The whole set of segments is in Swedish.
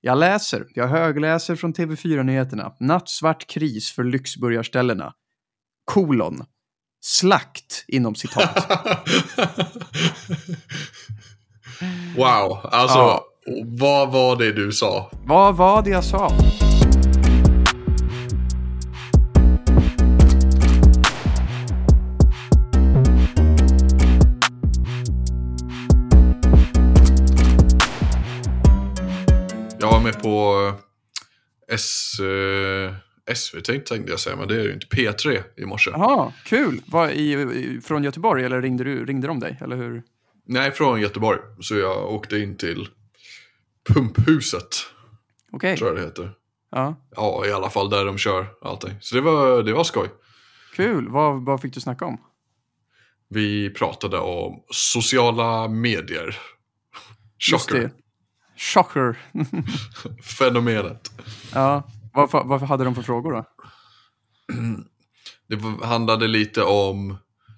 Jag läser, jag högläser från TV4-nyheterna. Nattsvart kris för lyxburgarställena. Kolon. Slakt, inom citat. wow, alltså Ja. vad var det du sa? Vad var det jag sa? På eh, S, eh, SVT tänkte jag säga, men det är ju inte P3 i morse. Jaha, kul. Var i, från Göteborg, eller ringde, du, ringde de dig? Eller hur? Nej, från Göteborg. Så jag åkte in till Pumphuset, Okej. tror jag det heter. Ja, Ja, i alla fall där de kör allting. Så det var, det var skoj. kul. Vad, vad fick du snacka om? Vi pratade om sociala medier. Just Chocker. Fenomenet. ja. Varför, varför hade de för frågor då? Det handlade lite om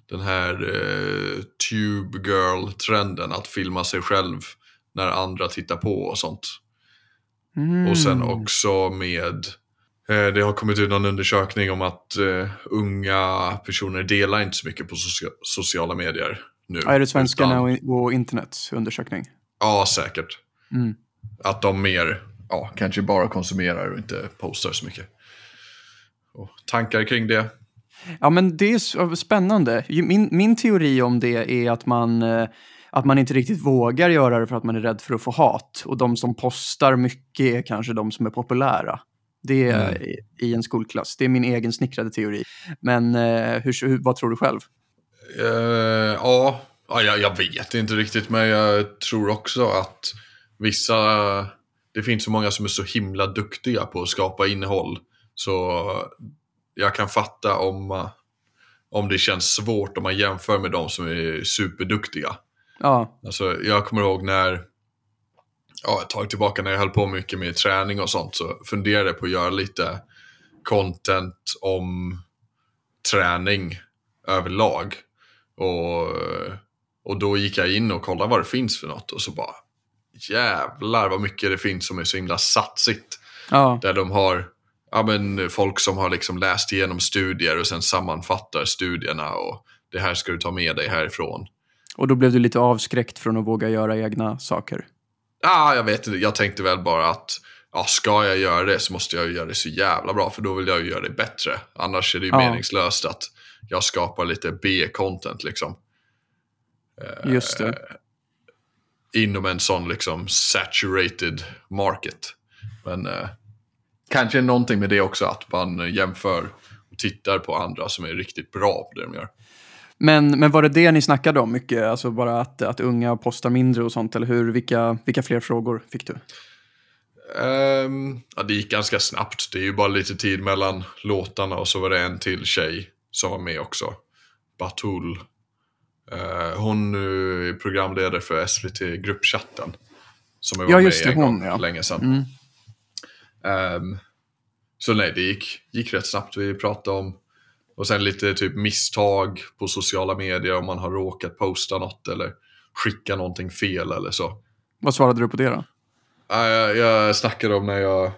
den här eh, Tube Girl-trenden. Att filma sig själv när andra tittar på och sånt. Mm. Och sen också med eh, det har kommit ut någon undersökning om att eh, unga personer delar inte så mycket på socia- sociala medier nu. Är det svenskarna Utan- och, och internets undersökning? Ja, säkert. Mm. Att de mer, ja, kanske bara konsumerar och inte postar så mycket. Och tankar kring det? Ja, men det är spännande. Min, min teori om det är att man, eh, att man inte riktigt vågar göra det för att man är rädd för att få hat. Och de som postar mycket är kanske de som är populära. Det är Mm. i, i en skolklass. Det är min egen snickrade teori. Men eh, hur, hur, vad tror du själv? Eh, ja, ja jag, jag vet inte riktigt, men jag tror också att vissa... Det finns så många som är så himla duktiga på att skapa innehåll. Så jag kan fatta om, eh, om det känns svårt om man jämför med de som är superduktiga. Ja, Alltså, jag kommer ihåg när, ja, ett tag tillbaka när jag höll på mycket med träning och sånt så funderade jag på att göra lite content om träning överlag. Och, och då gick jag in och kollade vad det finns för något och så bara jävlar vad mycket det finns som är så himla satsigt. ja, Där de har ja, men folk som har liksom läst igenom studier och sen sammanfattar studierna och det här ska du ta med dig härifrån. och då blev du lite avskräckt från att våga göra egna saker. Ah, jag vet inte, jag tänkte väl bara att ja, ska jag göra det så måste jag göra det så jävla bra för då vill jag ju göra det bättre. Annars är det ju Ja. meningslöst att jag skapar lite B-content liksom. Just det. Inom en sån liksom saturated market. Men eh, kanske någonting med det också att man jämför och tittar på andra som är riktigt bra på det de gör. Men, men var det det ni snackade om mycket? Alltså bara att, att unga postar mindre och sånt, eller hur? Vilka, vilka fler frågor fick du? Ehm, ja, det gick ganska snabbt. Det är ju bara lite tid mellan låtarna och så var det en till tjej som var med också. Batul. Eh, hon är programledare för SVT-gruppchatten. Som jag var Ja, med just i det, en hon, gång ja. länge sedan. Mm. Ehm, så nej, det gick, gick rätt snabbt. Vi pratade om och sen lite typ misstag på sociala medier om man har råkat posta något eller skicka någonting fel eller så. Vad svarade du på det då? Ja, Jag, jag snackade om när jag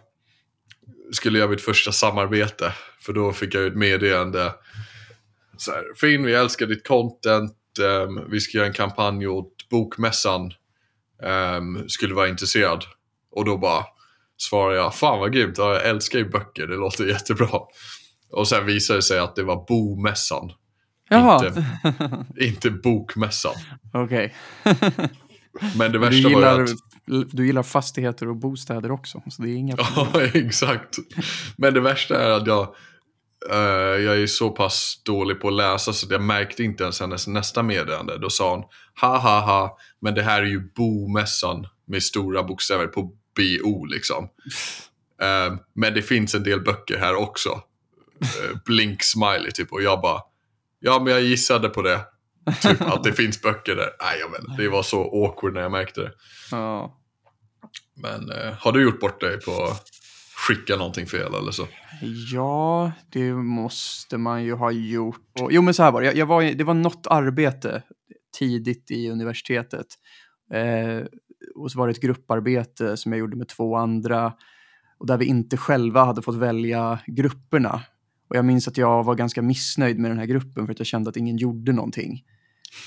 skulle göra mitt första samarbete. För då fick jag ett meddelande. Så här, Finn, vi älskar ditt content. Ehm, vi ska göra en kampanj åt Bokmässan. Um, skulle vara intresserad. Och då bara svarade jag, fan vad grymt, ja, jag älskar ju böcker, det låter jättebra. Och sen visade det sig att det var Bomässan, Jaha, Inte. inte Bokmässan. okej. Men det Du, värsta var ju gillar, att... du gillar fastigheter och bostäder också, så det är inga. Ja, exakt. Men det värsta är att jag, eh, jag är så pass dålig på att läsa så jag märkte inte ens hennes nästa meddelande. Då sa hon ha ha ha, men det här är ju bomässan med stora bokstäver på BO liksom. Eh, men det finns en del böcker här också. Eh, blink smiley typ och jag bara, ja men jag gissade på det. Typ att det finns böcker där. Nej jag vet det var så awkward när jag märkte det. Ja. Men har du gjort bort dig på skicka någonting fel eller så? Ja, det måste man ju ha gjort. Och, jo, men så här var det. Jag, jag var, det var något arbete tidigt i universitetet. Eh, och så var det ett grupparbete som jag gjorde med två andra och där vi inte själva hade fått välja grupperna. Och jag minns att jag var ganska missnöjd med den här gruppen för att jag kände att ingen gjorde någonting.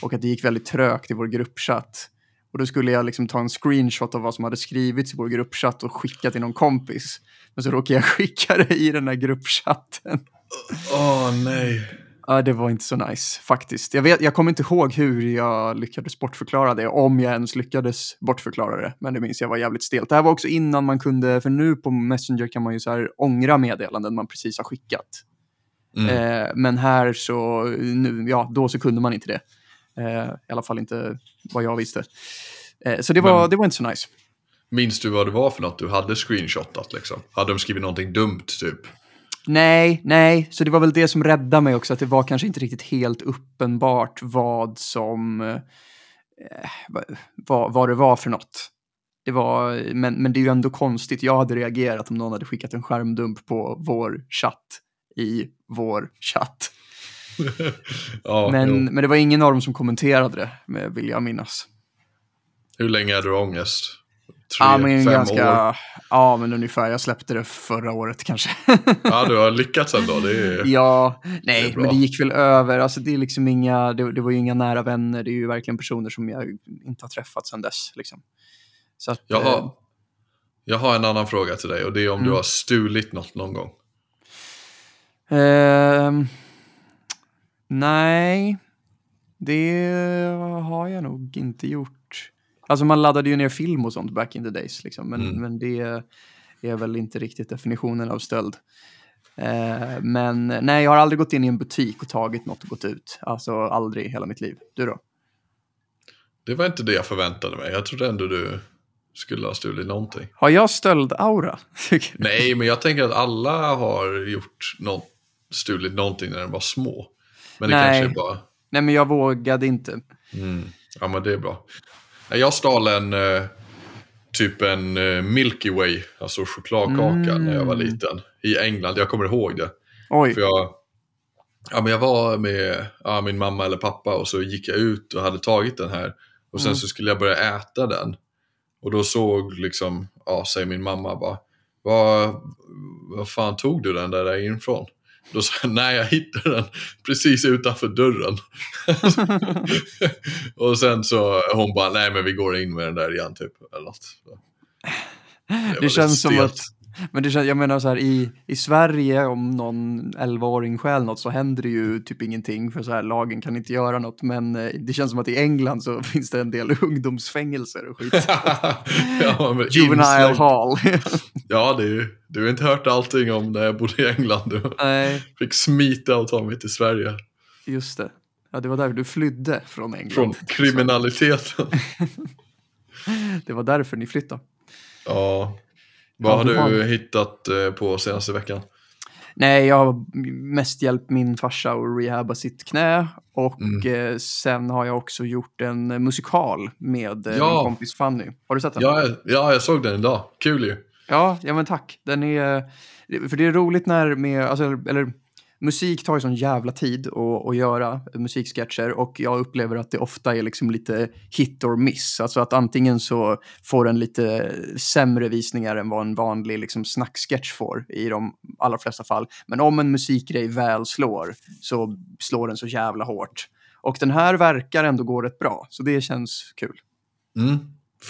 Och att det gick väldigt trögt i vår gruppchatt. Och då skulle jag liksom ta en screenshot av vad som hade skrivits i vår gruppchatt och skicka till någon kompis. Men så råkade jag skicka det i den här gruppchatten. Åh oh, nej. Ja, det var inte så nice faktiskt. Jag, vet, jag kommer inte ihåg hur jag lyckades bortförklara det, om jag ens lyckades bortförklara det. Men det minns jag var jävligt stelt. Det här var också innan man kunde, för nu på Messenger kan man ju så här ångra meddelanden man precis har skickat. Mm. Eh, men här så, nu, ja, då så kunde man inte det. Eh, I alla fall inte vad jag visste. Eh, så det var, men, det var inte så nice. Minns du vad det var för något du hade screenshotat? Liksom? Hade de skrivit någonting dumt typ? Nej, nej, så det var väl det som räddade mig också, att det var kanske inte riktigt helt uppenbart vad som, eh, vad, vad det var för något. Det var, men, men det är ju ändå konstigt, jag hade reagerat om någon hade skickat en skärmdump på vår chatt i vår chatt. ja, men, men det var ingen av dem som kommenterade det, vill jag minnas. Hur länge hade du ångest? Tre, ja, men fem ganska, år? Ja, men ungefär. Jag släppte det förra året kanske. ja, du har lyckats ändå. Det är, ja, nej, det men det gick väl över. Alltså, det, är liksom inga, det, det, var ju inga nära vänner. Det är ju verkligen personer som jag inte har träffat sedan dess. Liksom. Så att, jag, har, eh, jag har en annan fråga till dig och det är om mm. du har stulit något någon gång. Uh, nej, det har jag nog inte gjort. Alltså man laddade ju ner film och sånt back in the days, liksom. men, mm. men det är väl inte riktigt definitionen av stöld. Uh, men nej, jag har aldrig gått in i en butik och tagit något och gått ut. Alltså aldrig i hela mitt liv. Du då? Det var inte det jag förväntade mig. Jag trodde ändå du skulle ha stulit någonting. Har jag stöld-aura? nej, men jag tänker att alla har gjort något stulit någonting när de var små. Men det Nej. kanske är bara... Nej, men jag vågade inte. Mm. Ja, men det är bra. Jag stal en, eh, typ en eh, Milky Way, alltså chokladkaka, mm. när jag var mm. liten. I England, jag kommer ihåg det. Oj. För jag, ja, men jag var med ja, min mamma eller pappa och så gick jag ut och hade tagit den här. Och sen mm. så skulle jag börja äta den. Och då såg liksom, ja, säger min mamma bara, vad, vad fan tog du den där inifrån? Då sa jag, nej jag hittade den precis utanför dörren. och sen så hon bara, nej men vi går in med den där igen typ. Eller något. Det, det känns som att men det, jag menar så här, i, i Sverige om någon 11-åring stjäl något så händer det ju typ ingenting för så här, lagen kan inte göra något. Men eh, det känns som att i England så finns det en del ungdomsfängelser och skit. ja, Juvenile Hall. ja, det är ju, du har inte hört allting om när jag bodde i England. Du Nej. fick smita och ta mig till Sverige. Just det. Ja, det var där du flydde från England. Från kriminaliteten. det var därför ni flyttade. Ja. Vad har du hittat eh, på senaste veckan? Nej, jag har mest hjälpt min farsa att rehabba sitt knä och mm. Eh, sen har jag också gjort en musikal med eh, ja. min kompis Fanny. Har du sett den? Ja, ja, jag såg den idag. Kul ju. Ja, ja men tack. Den är, för det är roligt när med, alltså, eller musik tar ju sån jävla tid att, att göra musiksketcher och jag upplever att det ofta är liksom lite hit or miss. Alltså att antingen så får den lite sämre visningar än vad en vanlig liksom snacksketch får i de allra flesta fall. Men om en musikgrej väl slår så slår den så jävla hårt. Och den här verkar ändå gå rätt bra, så det känns kul. Mm,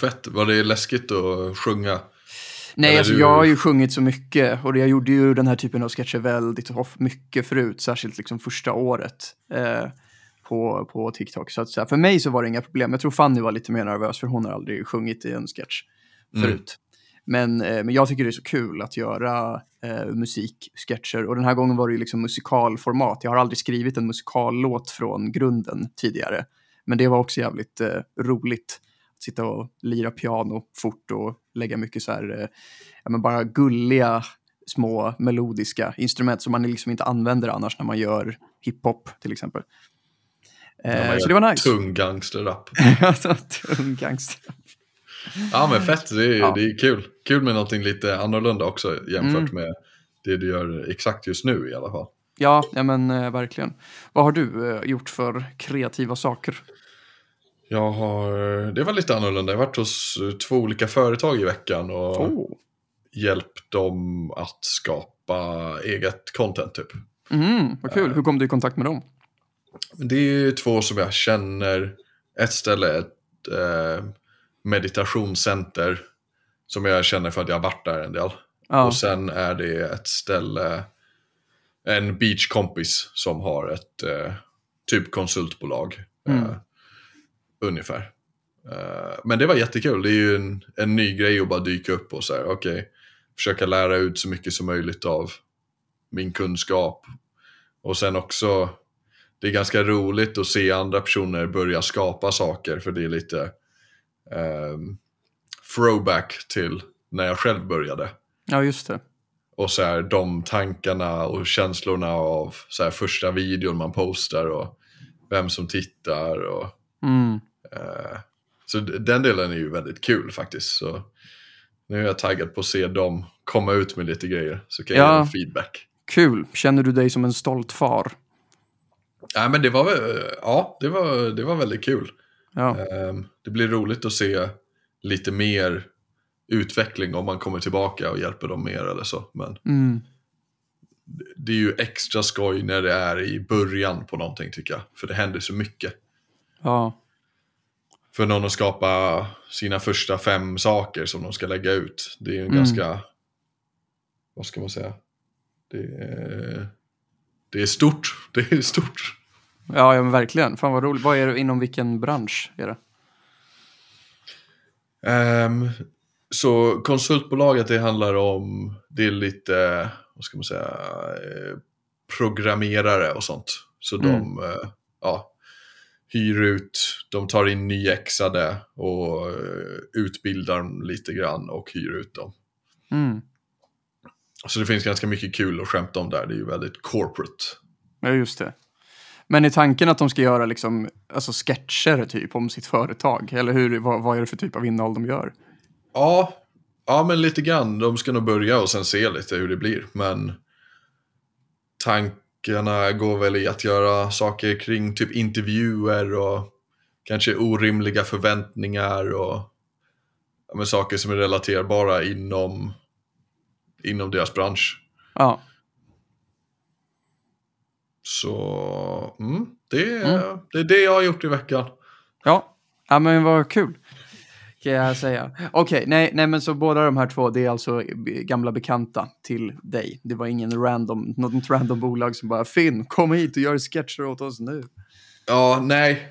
fett. Var det läskigt att sjunga Nej, alltså, du... jag har ju sjungit så mycket och jag gjorde ju den här typen av sketcher väldigt mycket förut, särskilt liksom första året eh, på, på TikTok. Så, att, så här, för mig så var det inga problem. Jag tror Fanny var lite mer nervös för hon har aldrig sjungit i en sketch mm. förut. Men, eh, men jag tycker det är så kul att göra eh, musiksketcher och den här gången var det ju liksom musikalformat. Jag har aldrig skrivit en musikallåt från grunden tidigare. Men det var också jävligt eh, roligt sitta och lira piano fort och lägga mycket så här, eh, ja, men bara gulliga små melodiska instrument som man liksom inte använder annars när man gör hiphop till exempel. Eh, så det var nice. Tung gangsterrap. tung gangsterrap. Ja men fett, det är, ja. det är kul. Kul med någonting lite annorlunda också jämfört mm. med det du gör exakt just nu i alla fall. Ja, ja men eh, verkligen. Vad har du gjort för kreativa saker? Jag har, det var lite annorlunda. Jag har varit hos eh, två olika företag i veckan och Oh. hjälpt dem att skapa eget content typ. Mm, vad kul. Hur kom du i kontakt med dem? Det är två som jag känner. Ett ställe är ett eh, meditationscenter som jag känner för att jag har varit där en del. Ja. Och sen är det ett ställe, en beachkompis som har ett eh, typ konsultbolag. Mm. Eh, ungefär. Eh, men det var jättekul. Det är ju en, en ny grej att bara dyka upp och så här, okej, försöka lära ut så mycket som möjligt av min kunskap. Och sen också, det är ganska roligt att se andra personer börja skapa saker, för det är lite ehm, throwback till när jag själv började. ja, just det. Och så här, de tankarna och känslorna av så här, första videon man postar och vem som tittar. Och, Mm. eh, så den delen är ju väldigt kul faktiskt. Så nu är jag taggad på att se dem komma ut med lite grejer. Så kan jag Ja. ge dem feedback. Kul. Känner du dig som en stolt far? Nej, men det var, ja, det var, det var väldigt kul. Ja. Ehm, det blir roligt att se lite mer utveckling om man kommer tillbaka och hjälper dem mer eller så. Men Mm. det är ju extra skoj när det är i början på någonting tycker jag. För det händer så mycket. Ja. För någon att skapa sina första fem saker som de ska lägga ut. Det är ju en Mm. ganska, vad ska man säga? Det är, det är stort. Det är stort. Ja, ja, men verkligen. Fan vad roligt. Vad är det, inom vilken bransch är det? Ehm, så konsultbolaget det handlar om, det är lite, vad ska man säga, eh, programmerare och sånt. Så Mm. de eh, ja, hyr ut, de tar in nyexade och eh, utbildar dem lite grann och hyr ut dem. Mm. Så det finns ganska mycket kul att skämta om där, det är ju väldigt corporate. Ja, just det. Men är tanken att de ska göra liksom, alltså sketcher typ om sitt företag? Eller hur, vad, vad är det för typ av innehåll de gör? Ja, ja, men lite grann. De ska nog börja och sen se lite hur det blir. Men tankarna går väl i att göra saker kring typ intervjuer och kanske orimliga förväntningar och ja, saker som är relaterbara inom, inom deras bransch. Ja, Så mm, det, Mm. det är det jag har gjort i veckan. ja. ja men vad kul. Kan jag säga. Okej, nej, nej men så båda de här två, det är alltså gamla bekanta till dig. Det var ingen random, något random bolag som bara Finn, kom hit och gör sketcher åt oss nu. Ja, nej.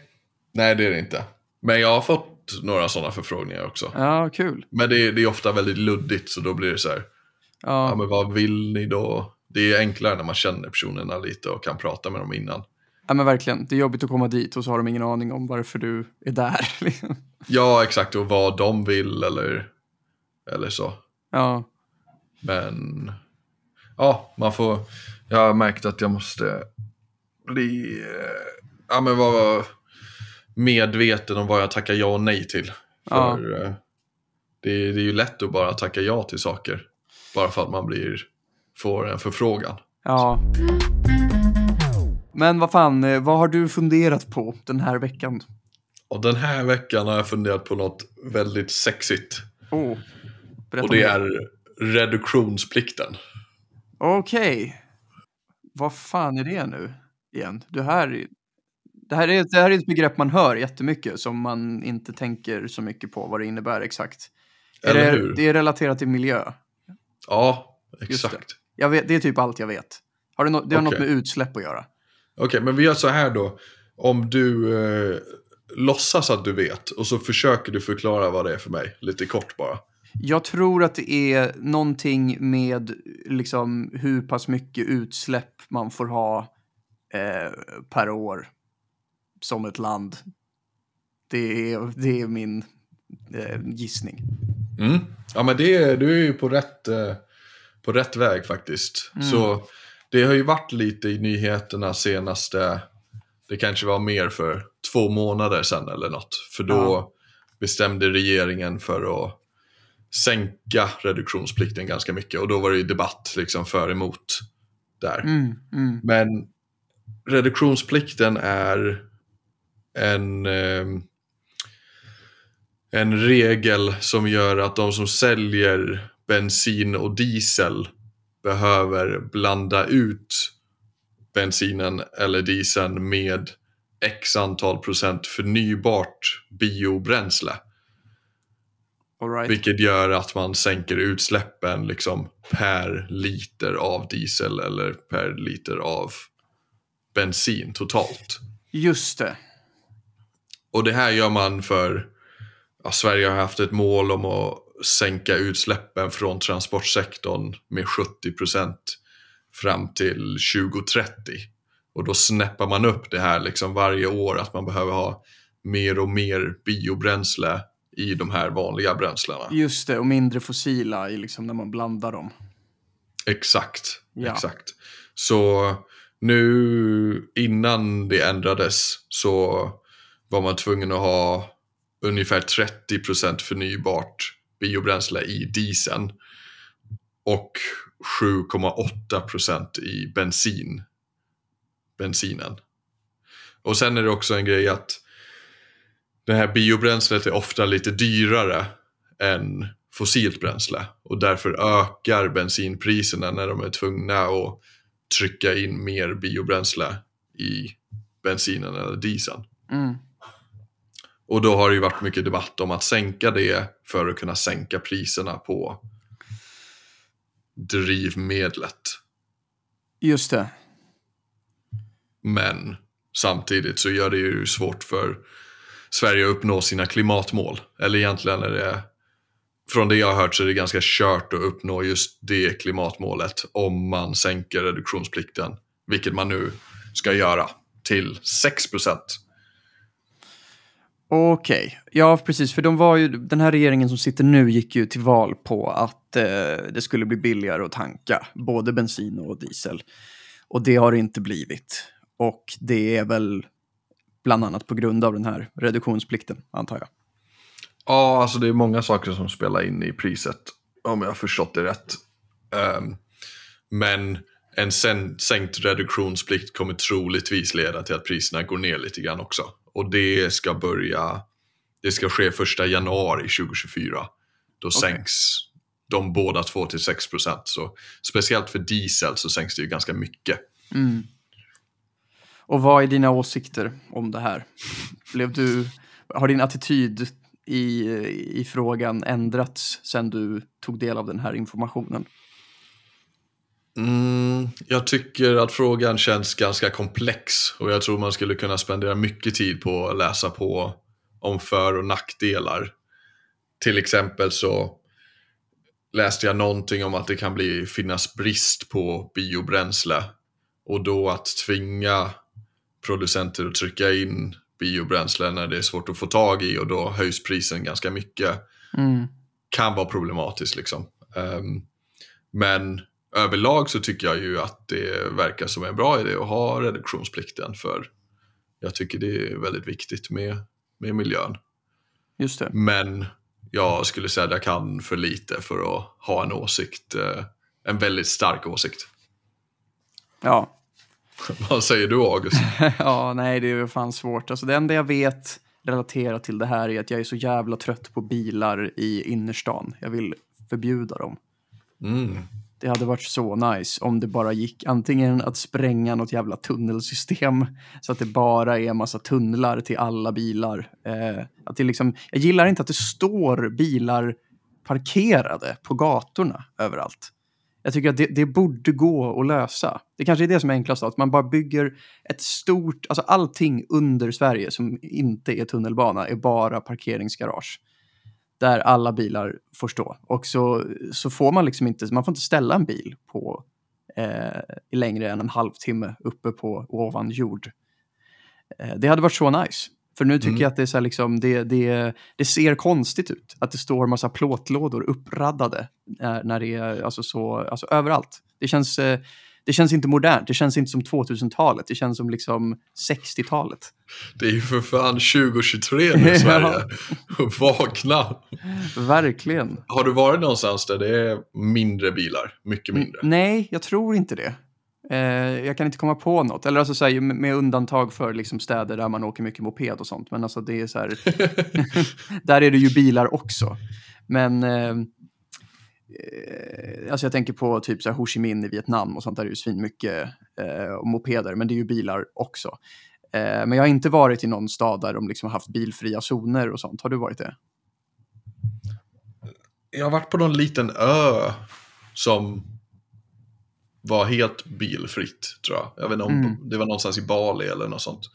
Nej, det är det inte. Men jag har fått några sådana förfrågningar också. Ja, kul. Men det är, det är ofta väldigt luddigt så då blir det så här. Ja, Ja, men vad vill ni då? Det är enklare när man känner personerna lite och kan prata med dem innan. Ja men verkligen. Det är jobbigt att komma dit och så har de ingen aning om varför du är där. liksom. Ja, exakt. Och vad de vill eller, eller så. ja, Men ja, man får... Jag har märkt att jag måste bli... eh, Ja, men vara medveten om vad jag tackar ja och nej till. Ja. För eh, det, är, det är ju lätt att bara tacka ja till saker. Bara för att man blir, får en förfrågan. ja. Men vad fan, eh, vad har du funderat på den här veckan? Och den här veckan har jag funderat på något väldigt sexigt. Oh, Och det är reduktionsplikten. Okej. Vad fan är det nu igen? Det här, det, här är, det här är ett begrepp man hör jättemycket som man inte tänker så mycket på vad det innebär exakt. Är Eller det, hur? det är relaterat till miljö. Ja, exakt. Jag vet, det är typ allt jag vet. Har det, no, det har något med utsläpp att göra. Okej, men vi gör så här då. Om du eh, låtsas att du vet och så försöker du förklara vad det är för mig. Lite kort bara. Jag tror att det är någonting med liksom hur pass mycket utsläpp man får ha eh, per år som ett land. Det är, det är min eh, gissning. Mm. Ja, men det, du är ju på rätt, eh, på rätt väg faktiskt. Mm. Så det har ju varit lite i nyheterna senaste, det kanske var mer för två månader sedan eller något. För då Ja. bestämde regeringen för att sänka reduktionsplikten ganska mycket. Och då var det ju debatt liksom för emot där. Mm, mm, Men reduktionsplikten är en, eh, en regel som gör att de som säljer bensin och diesel behöver blanda ut bensinen eller dieseln med x antal procent förnybart biobränsle. Right. Vilket gör att man sänker utsläppen liksom per liter av diesel eller per liter av bensin totalt. Just det. Och det här gör man för ja, Sverige har haft ett mål om att sänka utsläppen från transportsektorn med 70% fram till 2030. Och då snäppar man upp det här liksom varje år att man behöver ha mer och mer biobränsle i de här vanliga bränslena. Just det, och mindre fossila i liksom när man blandar dem. Exakt, Ja. exakt. Så nu innan det ändrades så var man tvungen att ha ungefär 30% förnybart biobränsle i dieseln och 7,8% i bensin. Bensinen. Och sen är det också en grej att det här biobränslet är ofta lite dyrare än fossilt bränsle och därför ökar bensinpriserna när de är tvungna att trycka in mer biobränsle i bensinen eller dieseln. Mm. Och då har det ju varit mycket debatt om att sänka det för att kunna sänka priserna på drivmedlet. Just det. Men samtidigt så gör det ju svårt för Sverige att uppnå sina klimatmål. Eller egentligen är det, från det jag har hört så är det ganska kört att uppnå just det klimatmålet om man sänker reduktionsplikten. Vilket man nu ska göra till 6 Okej, ja precis, för de var ju, den här regeringen som sitter nu gick ju till val på att eh, det skulle bli billigare att tanka, både bensin och diesel. Och det har det inte blivit. Och det är väl bland annat på grund av den här reduktionsplikten, antar jag. Ja, alltså det är många saker som spelar in i priset. Om jag har förstått det rätt. Um, men en sen, sänkt reduktionsplikt kommer troligtvis leda till att priserna går ner lite grann också. Och det ska börja, det ska ske första januari 2024. Då sänks de båda två till 6 Så speciellt för diesel så sänks det ju ganska mycket. Mm. Och vad är dina åsikter om det här? Blev du, har din attityd i, i frågan ändrats sedan du tog del av den här informationen? Mm, jag tycker att frågan känns ganska komplex och jag tror man skulle kunna spendera mycket tid på att läsa på om för och nackdelar. Till exempel så läste jag någonting om att det kan bli, finnas brist på biobränsle och då att tvinga producenter att trycka in biobränsle när det är svårt att få tag i och då höjs prisen ganska mycket Mm. kan vara problematiskt liksom. Ehm, men överlag så tycker jag ju att det verkar som en bra idé att ha reduktionsplikten för jag tycker det är väldigt viktigt med, med miljön. Just det. Men jag skulle säga att jag kan för lite för att ha en åsikt, eh, en väldigt stark åsikt. Ja, Vad säger du August? ja, nej, det är fan svårt. Alltså, det enda jag vet relaterat till det här är att jag är så jävla trött på bilar i innerstan. Jag vill förbjuda dem. Mm. Det hade varit så nice om det bara gick antingen att spränga något jävla tunnelsystem så att det bara är en massa tunnlar till alla bilar. Eh, att det liksom, jag gillar inte att det står bilar parkerade på gatorna överallt. Jag tycker att det, det borde gå att lösa. Det kanske är det som är enklast, att man bara bygger ett stort, alltså allting under Sverige som inte är tunnelbana är bara parkeringsgarage. Där alla bilar får stå. Och så, så får man liksom inte, man får inte ställa en bil på eh, längre än en halvtimme uppe på ovan jord. Eh, det hade varit så nice. För nu tycker Mm. jag att det, är så liksom, det, det, det ser konstigt ut. Att det står massa plåtlådor uppraddade när, när det är alltså så, alltså överallt. Det känns, eh, det känns inte modernt, det känns inte som 2000-talet, det känns som liksom 60-talet. Det är ju för fan 2023 nu i Sverige. Vakna! Verkligen. Har du varit någonstans där det är mindre bilar? Mycket mindre? Nej, jag tror inte det. Eh, jag kan inte komma på något. Eller alltså så här, med, undantag för liksom städer där man åker mycket moped och sånt. Men alltså det är så här, där är det ju bilar också. Men eh, alltså jag tänker på typ så här Ho Chi Minh i Vietnam och sånt där är ju svinmycket eh, mopeder. Men det är ju bilar också. Eh, men jag har inte varit i någon stad där de liksom haft bilfria zoner och sånt. Har du varit det? Jag har varit på någon liten ö som var helt bilfritt, tror jag. Jag vet inte om Mm. det var någonstans i Bali eller något sånt.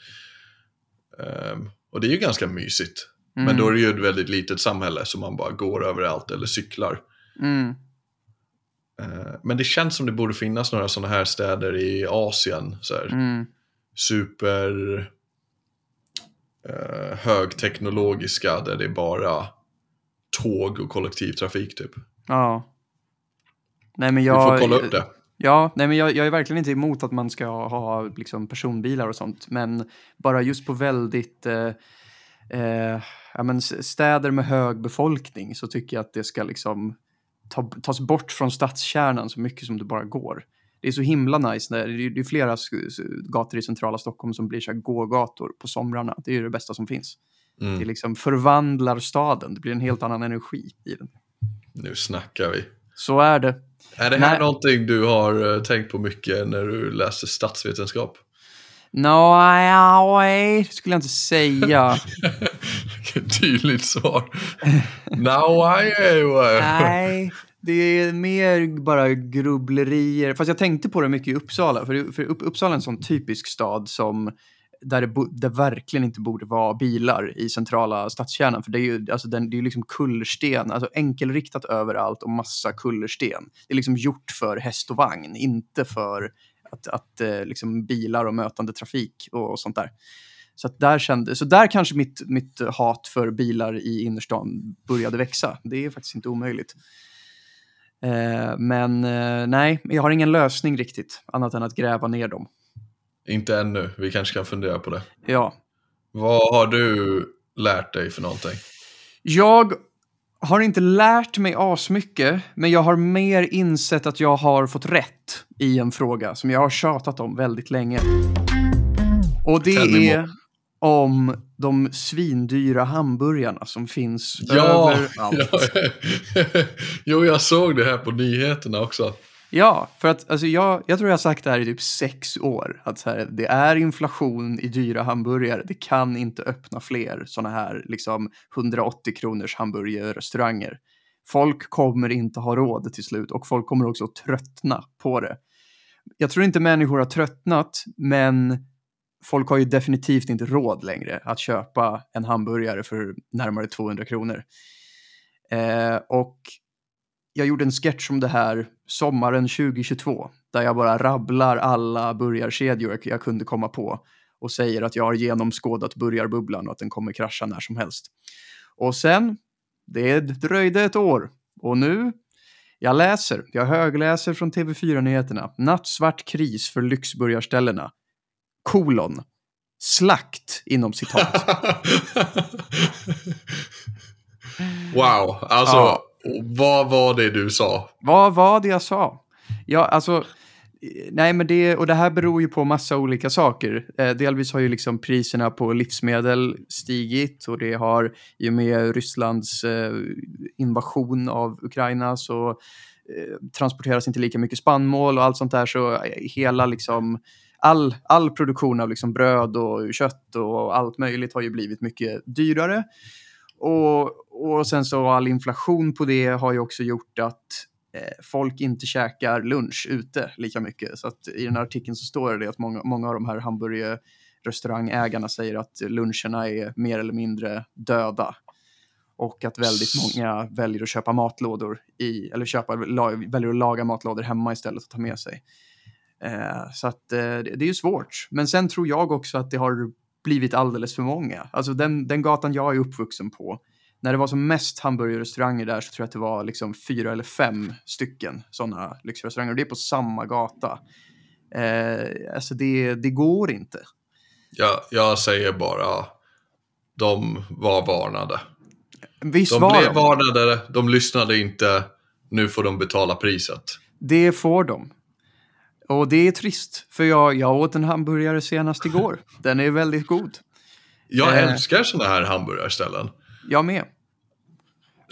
Ehm, och det är ju ganska mysigt. Mm. Men då är det ju ett väldigt litet samhälle så man bara går överallt eller cyklar. Mm. Ehm, men det känns som det borde finnas några sådana här städer i Asien. Så här, Mm. Super eh, högteknologiska där det är bara tåg och kollektivtrafik typ. Ja. Nej, men Vi jag, får kolla upp det. Ja, nej men jag, jag är verkligen inte emot att man ska ha liksom, personbilar och sånt, men bara just på väldigt eh, eh, ja, men städer med hög befolkning så tycker jag att det ska liksom ta, tas bort från stadskärnan så mycket som det bara går. Det är så himla nice, när, det är, det är flera gator i centrala Stockholm som blir så gågator på somrarna. Det är ju det bästa som finns. Det Mm, liksom förvandlar staden, det blir en helt annan energi i den. nu snackar vi. Så är det. Är det här Nej. någonting du har eh, tänkt på mycket när du läste statsvetenskap? No, nej, det skulle jag inte säga. Tydligt svar. Now I Nej, det är mer bara grubblerier. Fast jag tänkte på det mycket i Uppsala. För, för Uppsala är en sån typisk stad som där det, bo, det verkligen inte borde vara bilar i centrala stadskärnan. För det är ju alltså den, det är liksom kullersten, alltså enkelriktat överallt och massa kullersten. Det är liksom gjort för häst och vagn, inte för att, att eh, liksom bilar och mötande trafik och, sånt där. Så, där kände, så där kanske mitt, mitt hat för bilar i innerstan började växa. Det är faktiskt inte omöjligt. Eh, men eh, nej, jag har ingen lösning riktigt, annat än att gräva ner dem. Inte ännu, vi kanske kan fundera på det. Ja, Vad har du lärt dig för någonting? jag har inte lärt mig asmycket, men jag har mer insett att jag har fått rätt i en fråga som jag har tjatat om väldigt länge. Och det är. Om de svindyra hamburgarna som finns Ja, överallt. ja. jo jag såg det här på nyheterna också. Ja, för att alltså, jag, jag tror jag har sagt det här i typ sex år. Att här, det är inflation i dyra hamburgare. Det kan inte öppna fler sådana här liksom, 180 kronors hamburgerrestauranger. Folk kommer inte ha råd till slut och folk kommer också tröttna på det. Jag tror inte människor har tröttnat, men folk har ju definitivt inte råd längre att köpa en hamburgare för närmare 200 kronor. Eh, och jag gjorde en sketch om det här sommaren 2022 där jag bara rabblar alla burgarkedjor jag- jag kunde komma på och säger att jag har genomskådat burgarbubblan och att den kommer krascha när som helst. Och sen, det dröjde ett år och nu, jag läser, jag högläser från TV4-nyheterna. Nattsvart kris för lyxburgarställena. Kolon. Slakt inom citat. wow, alltså Ja. vad var det du sa? Vad var det jag sa? Ja, alltså, nej men det, och det här beror ju på massa olika saker. Eh, delvis har ju liksom priserna på livsmedel stigit och det har i och med Rysslands eh, invasion av Ukraina så eh, transporteras inte lika mycket spannmål och allt sånt där så eh, hela liksom all, all produktion av liksom bröd och kött och allt möjligt har ju blivit mycket dyrare. Och, och sen så all inflation på det har ju också gjort att eh, folk inte käkar lunch ute lika mycket. Så att i den här artikeln så står det att många, många av de här hamburgerrestaurangägarna säger att luncherna är mer eller mindre döda. Och att väldigt många väljer att köpa matlådor i, eller köpa, la, väljer att laga matlådor hemma istället och ta med sig. Eh, så att eh, det, det är ju svårt. Men sen tror jag också att det har blivit alldeles för många. Alltså den, den gatan jag är uppvuxen på, när det var som mest hamburgerrestauranger där så tror jag att det var liksom fyra eller fem stycken sådana lyxrestauranger. Och det är på samma gata. Eh, alltså det, det går inte. Jag, jag säger bara, de var varnade. Visst De var blev de? varnade, de lyssnade inte, nu får de betala priset. Det får de. Och det är trist, för jag, jag åt en hamburgare senast igår. Den är väldigt god. Jag Eh. älskar sådana här hamburgarställen. Jag med.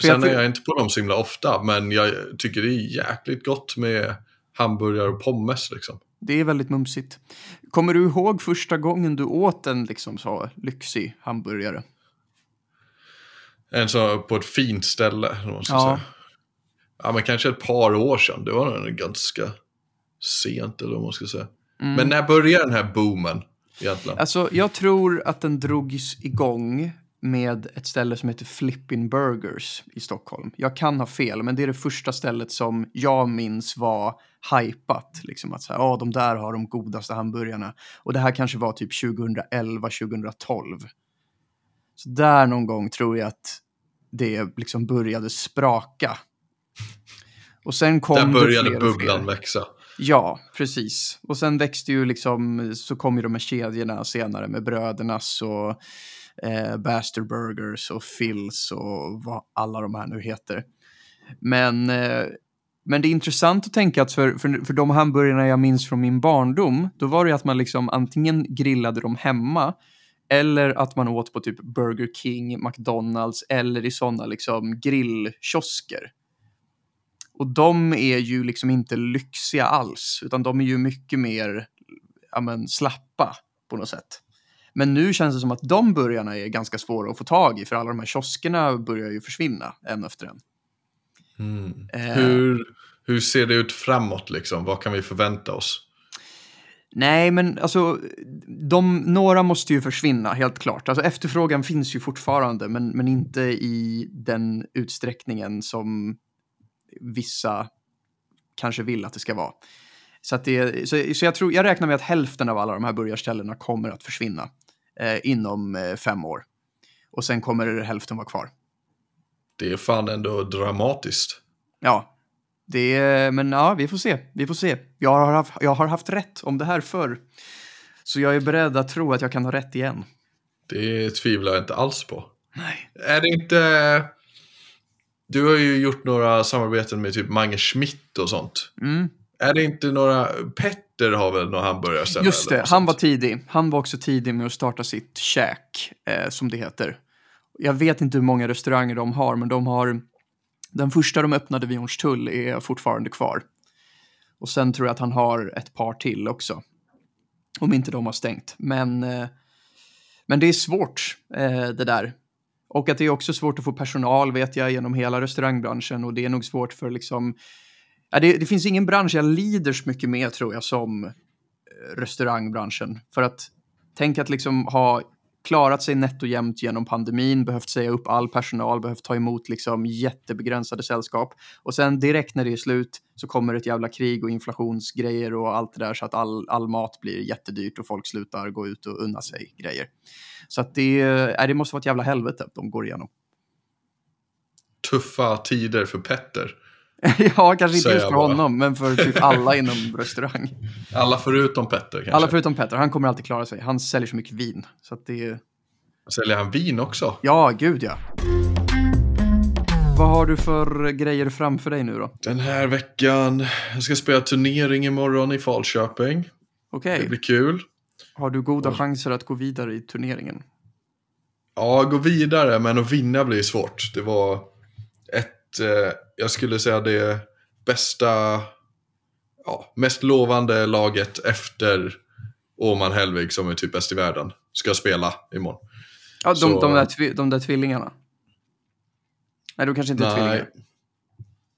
För jag Sen ty- är jag inte på dem så himla ofta, men jag tycker det är jäkligt gott med hamburgare och pommes liksom. Det är väldigt mumsigt. Kommer du ihåg första gången du åt en liksom så lyxig hamburgare? En så på ett fint ställe, ska Ja. säga. Ja, men kanske ett par år sedan. Det var nog ganska sent, eller vad man ska säga. Mm. Men när började den här boomen egentligen? Alltså, jag tror att den drogs igång med ett ställe som heter Flippin Burgers i Stockholm. Jag kan ha fel, men det är det första stället som jag minns var hypat. Liksom att så här, "Ja, de där har de godaste hamburgarna. Och det här kanske var typ 2011, 2012. Så där någon gång tror jag att det liksom började spraka. Och sen kom Där det började bubblan växa. Ja, precis. Och sen växte ju liksom, så kom ju de här kedjorna senare med Brödernas och eh, Baster Burgers och Phils och vad alla de här nu heter. Men, eh, men det är intressant att tänka att för, för, för de hamburgarna jag minns från min barndom, då var det att man liksom antingen grillade dem hemma eller att man åt på typ Burger King, McDonalds eller i sådana liksom grillkiosker. Och de är ju liksom inte lyxiga alls, utan de är ju mycket mer ja, men, slappa på något sätt. Men nu känns det som att de burgarna är ganska svåra att få tag i, för alla de här kioskerna börjar ju försvinna en efter en. Eh, Hur, hur ser det ut framåt liksom? Vad kan vi förvänta oss? Nej, men alltså, de, några måste ju försvinna, helt klart. Alltså, efterfrågan finns ju fortfarande, men, men inte i den utsträckningen som vissa kanske vill att det ska vara. Så, att det, så, så jag, tror, jag räknar med att hälften av alla de här burgarställena kommer att försvinna eh, inom eh, fem år. Och sen kommer hälften vara kvar. Det är fan ändå dramatiskt. Ja, det är, men ja, vi får se. Vi får se. Jag har, haft, jag har haft rätt om det här förr. Så jag är beredd att tro att jag kan ha rätt igen. Det tvivlar jag inte alls på. Nej. Är det inte... Du har ju gjort några samarbeten med typ Mange Schmidt och sånt. Mm. Är det inte några... Petter har väl några hamburgarställe? Just det, han var tidig. Han var också tidig med att starta sitt käk, eh, som det heter. Jag vet inte hur många restauranger de har, men de har... Den första de öppnade vid Hornstull är fortfarande kvar. Och sen tror jag att han har ett par till också. Om inte de har stängt. Men, eh, men det är svårt, eh, det där. Och att det är också svårt att få personal, vet jag, genom hela restaurangbranschen. Och det är nog svårt för liksom... Ja, det, det finns ingen bransch jag lider så mycket med, tror jag, som eh, restaurangbranschen. För att tänk att liksom ha klarat sig nätt och jämnt genom pandemin, behövt säga upp all personal, behövt ta emot liksom jättebegränsade sällskap. Och sen direkt när det är slut så kommer ett jävla krig och inflationsgrejer och allt det där så att all, all mat blir jättedyrt och folk slutar gå ut och unna sig grejer. Så att det, äh, det måste vara ett jävla helvete de går igenom. Tuffa tider för Petter. ja, kanske inte just för bara. honom, men för typ alla inom restaurang. Alla förutom Petter kanske. Alla förutom Petter, han kommer alltid klara sig. Han säljer så mycket vin. Så att det är... Säljer han vin också? Ja, gud ja. Vad har du för grejer framför dig nu då? Den här veckan, jag ska spela turnering imorgon i Falköping. Okej, Det blir kul. har du goda chanser att gå vidare i turneringen? Ja, gå vidare, men att vinna blir svårt. Det var eh, jag skulle säga det bästa, ja, mest lovande laget efter Åman Hellvig som är typ bäst i världen. Ska spela imorgon. Ja, de, Så- de, där, de där tvillingarna. Nej, de kanske inte är Nej. tvillingar.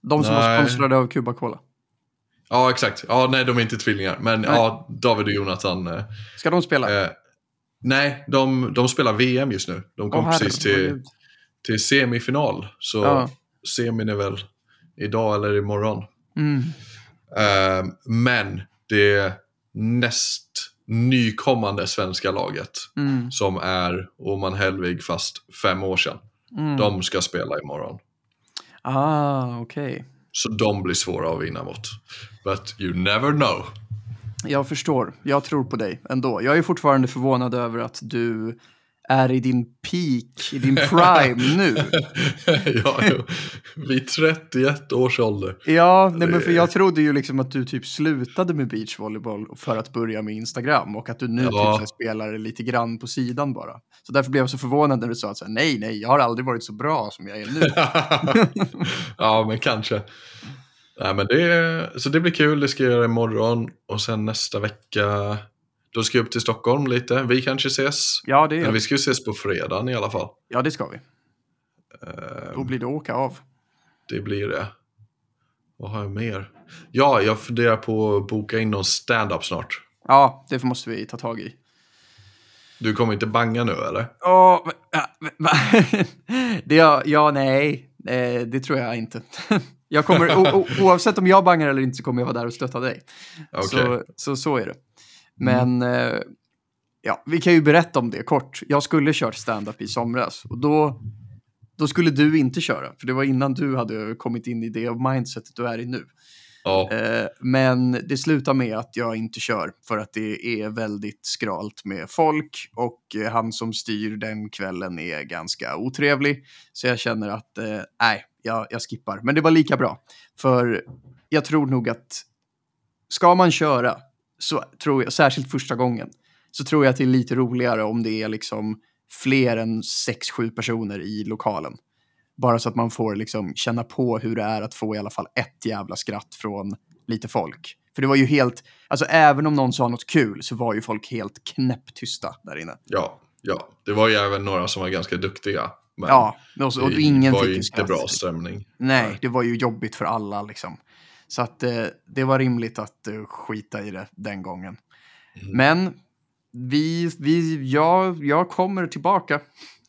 De som var Nej. sponsrade av Cuba Cola. Ja, exakt. Ja, nej, de är inte tvillingar. Men Nej. ja, David och Jonathan. Eh, Ska de spela? eh, nej, de, de spelar VM just nu. De kom Åh, precis till, till semifinal. Så Ja. Semin är väl idag eller imorgon. Mm. Eh, men det näst nykommande svenska laget Mm. som är Oman Hellvig fast fem år sedan. Mm. De ska spela imorgon. Ah, okej. Så de blir svåra att vinna mot. But you never know. Jag förstår. Jag tror på dig ändå. Jag är fortfarande förvånad över att du är i din peak, i din prime nu. ja, jo. vid 31 års ålder. Ja, nej, men för jag trodde ju liksom att du typ slutade med beachvolleyboll för att börja med Instagram och att du nu Ja. typ så här spelar lite grann på sidan bara. Så därför blev jag så förvånad när du sa att så här, nej, nej, jag har aldrig varit så bra som jag är nu. ja, men kanske. Nej, men det, så det blir kul, det ska jag göra imorgon. Och sen nästa vecka, då ska jag upp till Stockholm lite. Vi kanske ses. Ja, det, Men är, vi ska ju ses på fredagen i alla fall. ja, det ska vi. Eh, Då blir det åka av. Det blir det. Vad har jag mer? Ja, jag funderar på att boka in någon stand-up snart. Ja, det måste vi ta tag i. Du kommer inte banga nu eller? Va? det, ja, ja, nej, eh, det tror jag inte. Jag kommer, o, o, oavsett om jag bangar eller inte så kommer jag vara där och stötta dig. Okej. Så, så så är det. Men eh, ja, vi kan ju berätta om det kort. Jag skulle kört stand-up i somras och då, då skulle du inte köra. För det var innan du hade kommit in i det mindsetet du är i nu. Ja, Eh, men det slutar med att jag inte kör för att det är väldigt skralt med folk och eh, han som styr den kvällen är ganska otrevlig. Så jag känner att eh, nej, jag, jag skippar. Men det var lika bra. För jag tror nog att ska man köra, så tror jag, särskilt första gången, så tror jag att det är lite roligare om det är liksom fler än sex sju personer i lokalen. Bara så att man får liksom känna på hur det är att få i alla fall ett jävla skratt från lite folk. För det var ju helt, alltså även om någon sa något kul så var ju folk helt knäpptysta där inne. ja, ja. Det var ju även några som var ganska duktiga. Men Ja, och, så- och det ingen var ju ju inte skratt. bra stämning. Nej, det var ju jobbigt för alla liksom. Så att eh, det var rimligt att eh, skita i det den gången. Mm. Men vi, vi, jag, jag kommer tillbaka.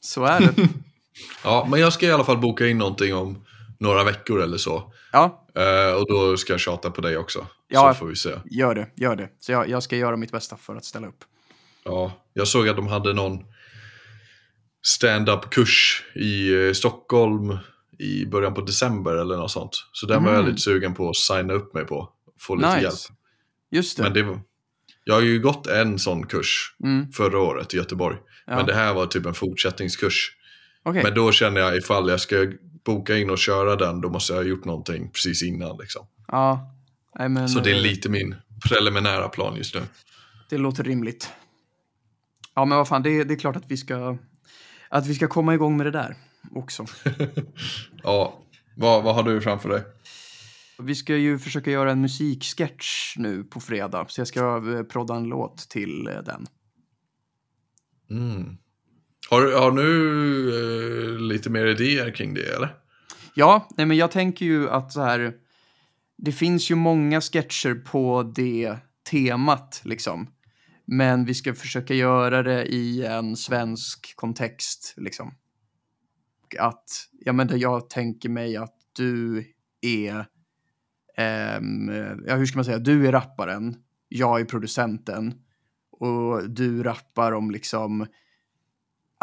Så är det. Ja, men jag ska i alla fall boka in någonting om några veckor eller så. ja, Eh, och då ska jag tjata på dig också. Ja. Så får vi se. gör det, gör det. Så jag, jag ska göra mitt bästa för att ställa upp. Ja, jag såg att de hade någon stand-up-kurs i eh, Stockholm i början på december eller något sånt. Så den var jag Mm. lite sugen på att signa upp mig på. Få lite Nice. hjälp. Just det. Men det var, jag har ju gått en sån kurs Mm, förra året i Göteborg. ja. Men det här var typ en fortsättningskurs. Okej. Men då känner jag ifall jag ska boka in och köra den, då måste jag ha gjort någonting precis innan. Liksom. Ja. Nej, men, Så det är eh, lite min preliminära plan just nu. Det låter rimligt. Ja, men vad fan, det, det är klart att vi ska att vi ska komma igång med det där också. Ja, vad, vad har du framför dig? Vi ska ju försöka göra en musiksketch nu på fredag, så jag ska eh, prodda en låt till eh, den. Mm. Har, du- har du eh, lite mer idéer kring det eller? Ja, nej, men jag tänker ju att så här, det finns ju många sketcher på det temat liksom. Men vi ska försöka göra det i en svensk kontext liksom. Och Att, ja men jag tänker mig att du är, um, ja hur ska man säga, du är rapparen, jag är producenten och du rappar om liksom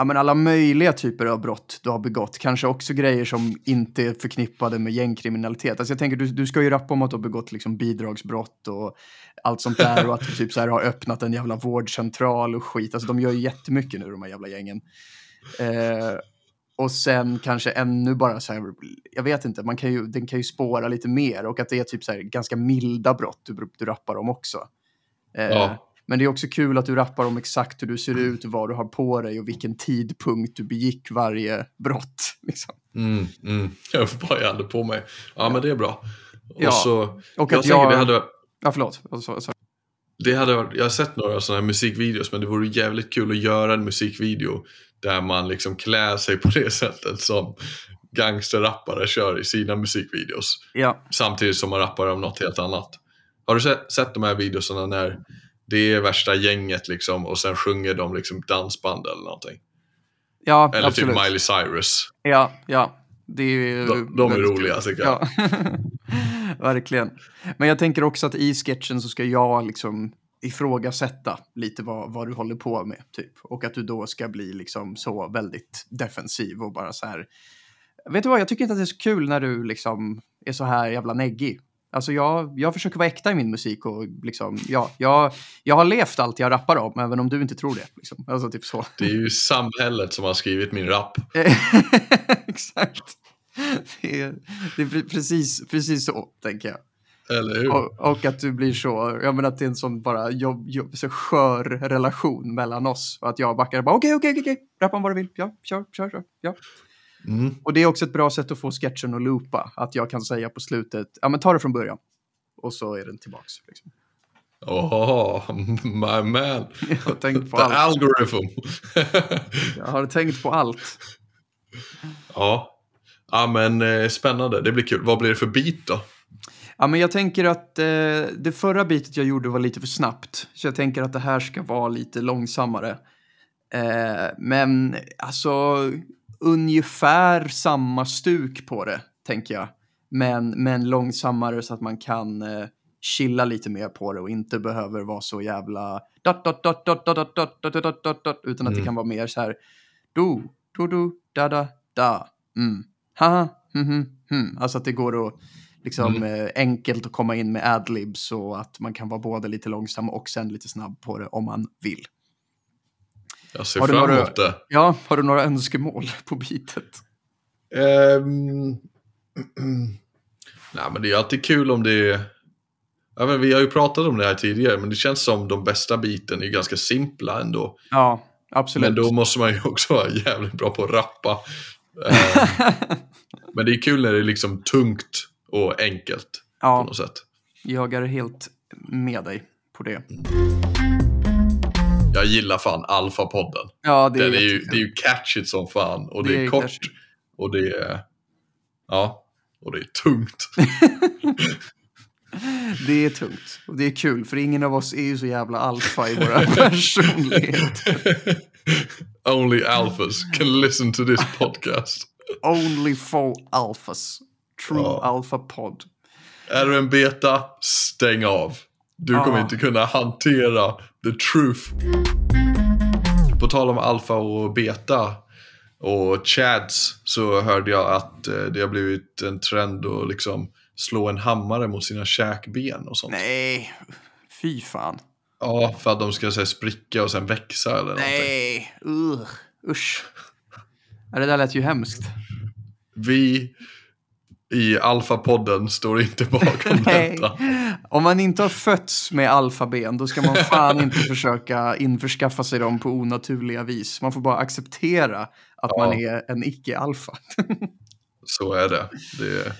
ja, men alla möjliga typer av brott du har begått. Kanske också grejer som inte är förknippade med gängkriminalitet. Alltså jag tänker, du, du ska ju rappa om att du har begått liksom bidragsbrott och allt sånt där och att du typ så här har öppnat en jävla vårdcentral och skit. Alltså de gör ju jättemycket nu de här jävla gängen. Eh, och sen kanske ännu bara så här, jag vet inte, man kan ju, den kan ju spåra lite mer och att det är typ så här ganska milda brott du, du rappar om också. Eh, Ja. Men det är också kul att du rappar om exakt hur du ser ut, vad du har på dig och vilken tidpunkt du begick varje brott. Liksom. Mm, mm. Jag vad jag hade på mig. Ja, men det är bra. Och Ja, så, Och jag att jag... det hade, Ja, förlåt. Alltså, alltså. det hade varit, jag har sett några sådana här musikvideos, men det vore jävligt kul att göra en musikvideo där man liksom klär sig på det sättet som gangsterrappare kör i sina musikvideos. Ja. Samtidigt som man rappar om något helt annat. Har du sett, sett de här videosarna när det är värsta gänget liksom och sen sjunger de liksom dansband eller någonting? Ja, Eller absolut. typ Miley Cyrus. Ja, ja. Det är ju De, de är roliga tycker jag. Ja, verkligen. Men jag tänker också att i sketchen så ska jag liksom ifrågasätta lite vad, vad du håller på med. Typ. Och att du då ska bli liksom så väldigt defensiv och bara så här. Vet du vad, jag tycker inte att det är så kul när du liksom är så här jävla neggig. Alltså jag, jag försöker vara äkta i min musik och liksom, ja, jag, jag har levt allt jag rappar om, även om du inte tror det. Liksom. Alltså typ så. Det är ju samhället som har skrivit min rap. Exakt. Det är, det är precis, precis så, tänker jag. Eller hur? Och, och, att du blir så, jag menar att det är en sån bara jobb, jobb, så skör relation mellan oss. Och att jag backar bara okej, okej, okej, rappa om vad du vill, ja, kör, kör, kör, ja. Mm. Och det är också ett bra sätt att få sketchen att loopa. Att jag kan säga på slutet, ja men ta det från början. Och så är den tillbaks. Liksom. Oh, my man. Jag har tänkt på The allt. algorithm. Jag har tänkt på allt. ja. ja, men eh, spännande. Det blir kul. Vad blir det för beat då? Ja, men jag tänker att eh, det förra bitet jag gjorde var lite för snabbt, så jag tänker att det här ska vara lite långsammare. Eh, men alltså ungefär samma stuk på det, tänker jag. Men, men långsammare så att man kan eh, chilla lite mer på det och inte behöver vara så jävla utan att det kan vara mer så här do, do, do, da, da, da, mm, ha, hm, hm, hm. Alltså att det går att liksom eh, enkelt att komma in med adlibs och att man kan vara både lite långsam och sen lite snabb på det om man vill. Jag ser Har du fram några- emot det. Ja, har du några önskemål på bitet? Ehm, Nej, men det är alltid kul om det är... Ja, men vi har ju pratat om det här tidigare, men det känns som de bästa biten är ganska simpla ändå. Ja, absolut. Men då måste man ju också vara jävligt bra på att rappa. Ehm, men det är kul när det är liksom tungt och enkelt på ja, något sätt. jag är helt med dig på det. Jag gillar fan Alfa-podden. Ja, det är, är, ju, det är ju catchigt som fan och det, Det är, är kort catchy. och det är... Ja, och det är tungt. Det är tungt och det är kul för ingen av oss är ju så jävla alfa i våra personligheter. Only alphas can listen to this podcast. Only for alphas. True Ja. alpha pod. Är du en beta, stäng av. Du Ja. kommer inte kunna hantera the truth. På tal om alfa och beta och chads så hörde jag att eh, det har blivit en trend att liksom slå en hammare mot sina käkben och sånt. Nej, fy fan. Ja, för att de ska här, spricka och sen växa eller någonting. Nej, uh, usch. Det där lät ju hemskt. Vi i Alfa-podden står inte bakom Nej. detta. Om man inte har fötts med alfaben, då ska man fan inte försöka införskaffa sig dem på onaturliga vis. Man får bara acceptera att man är en icke-alfa. Så är det. det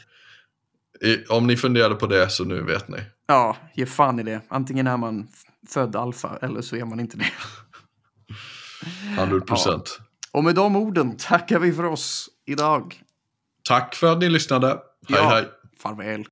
i, om ni funderade på det så nu vet ni. ja, ge fan i det. Antingen är man född alfa eller så är man inte det. 100 procent. Och med de orden tackar vi för oss idag. Tack för att ni lyssnade. Hej Ja. hej. Farväl.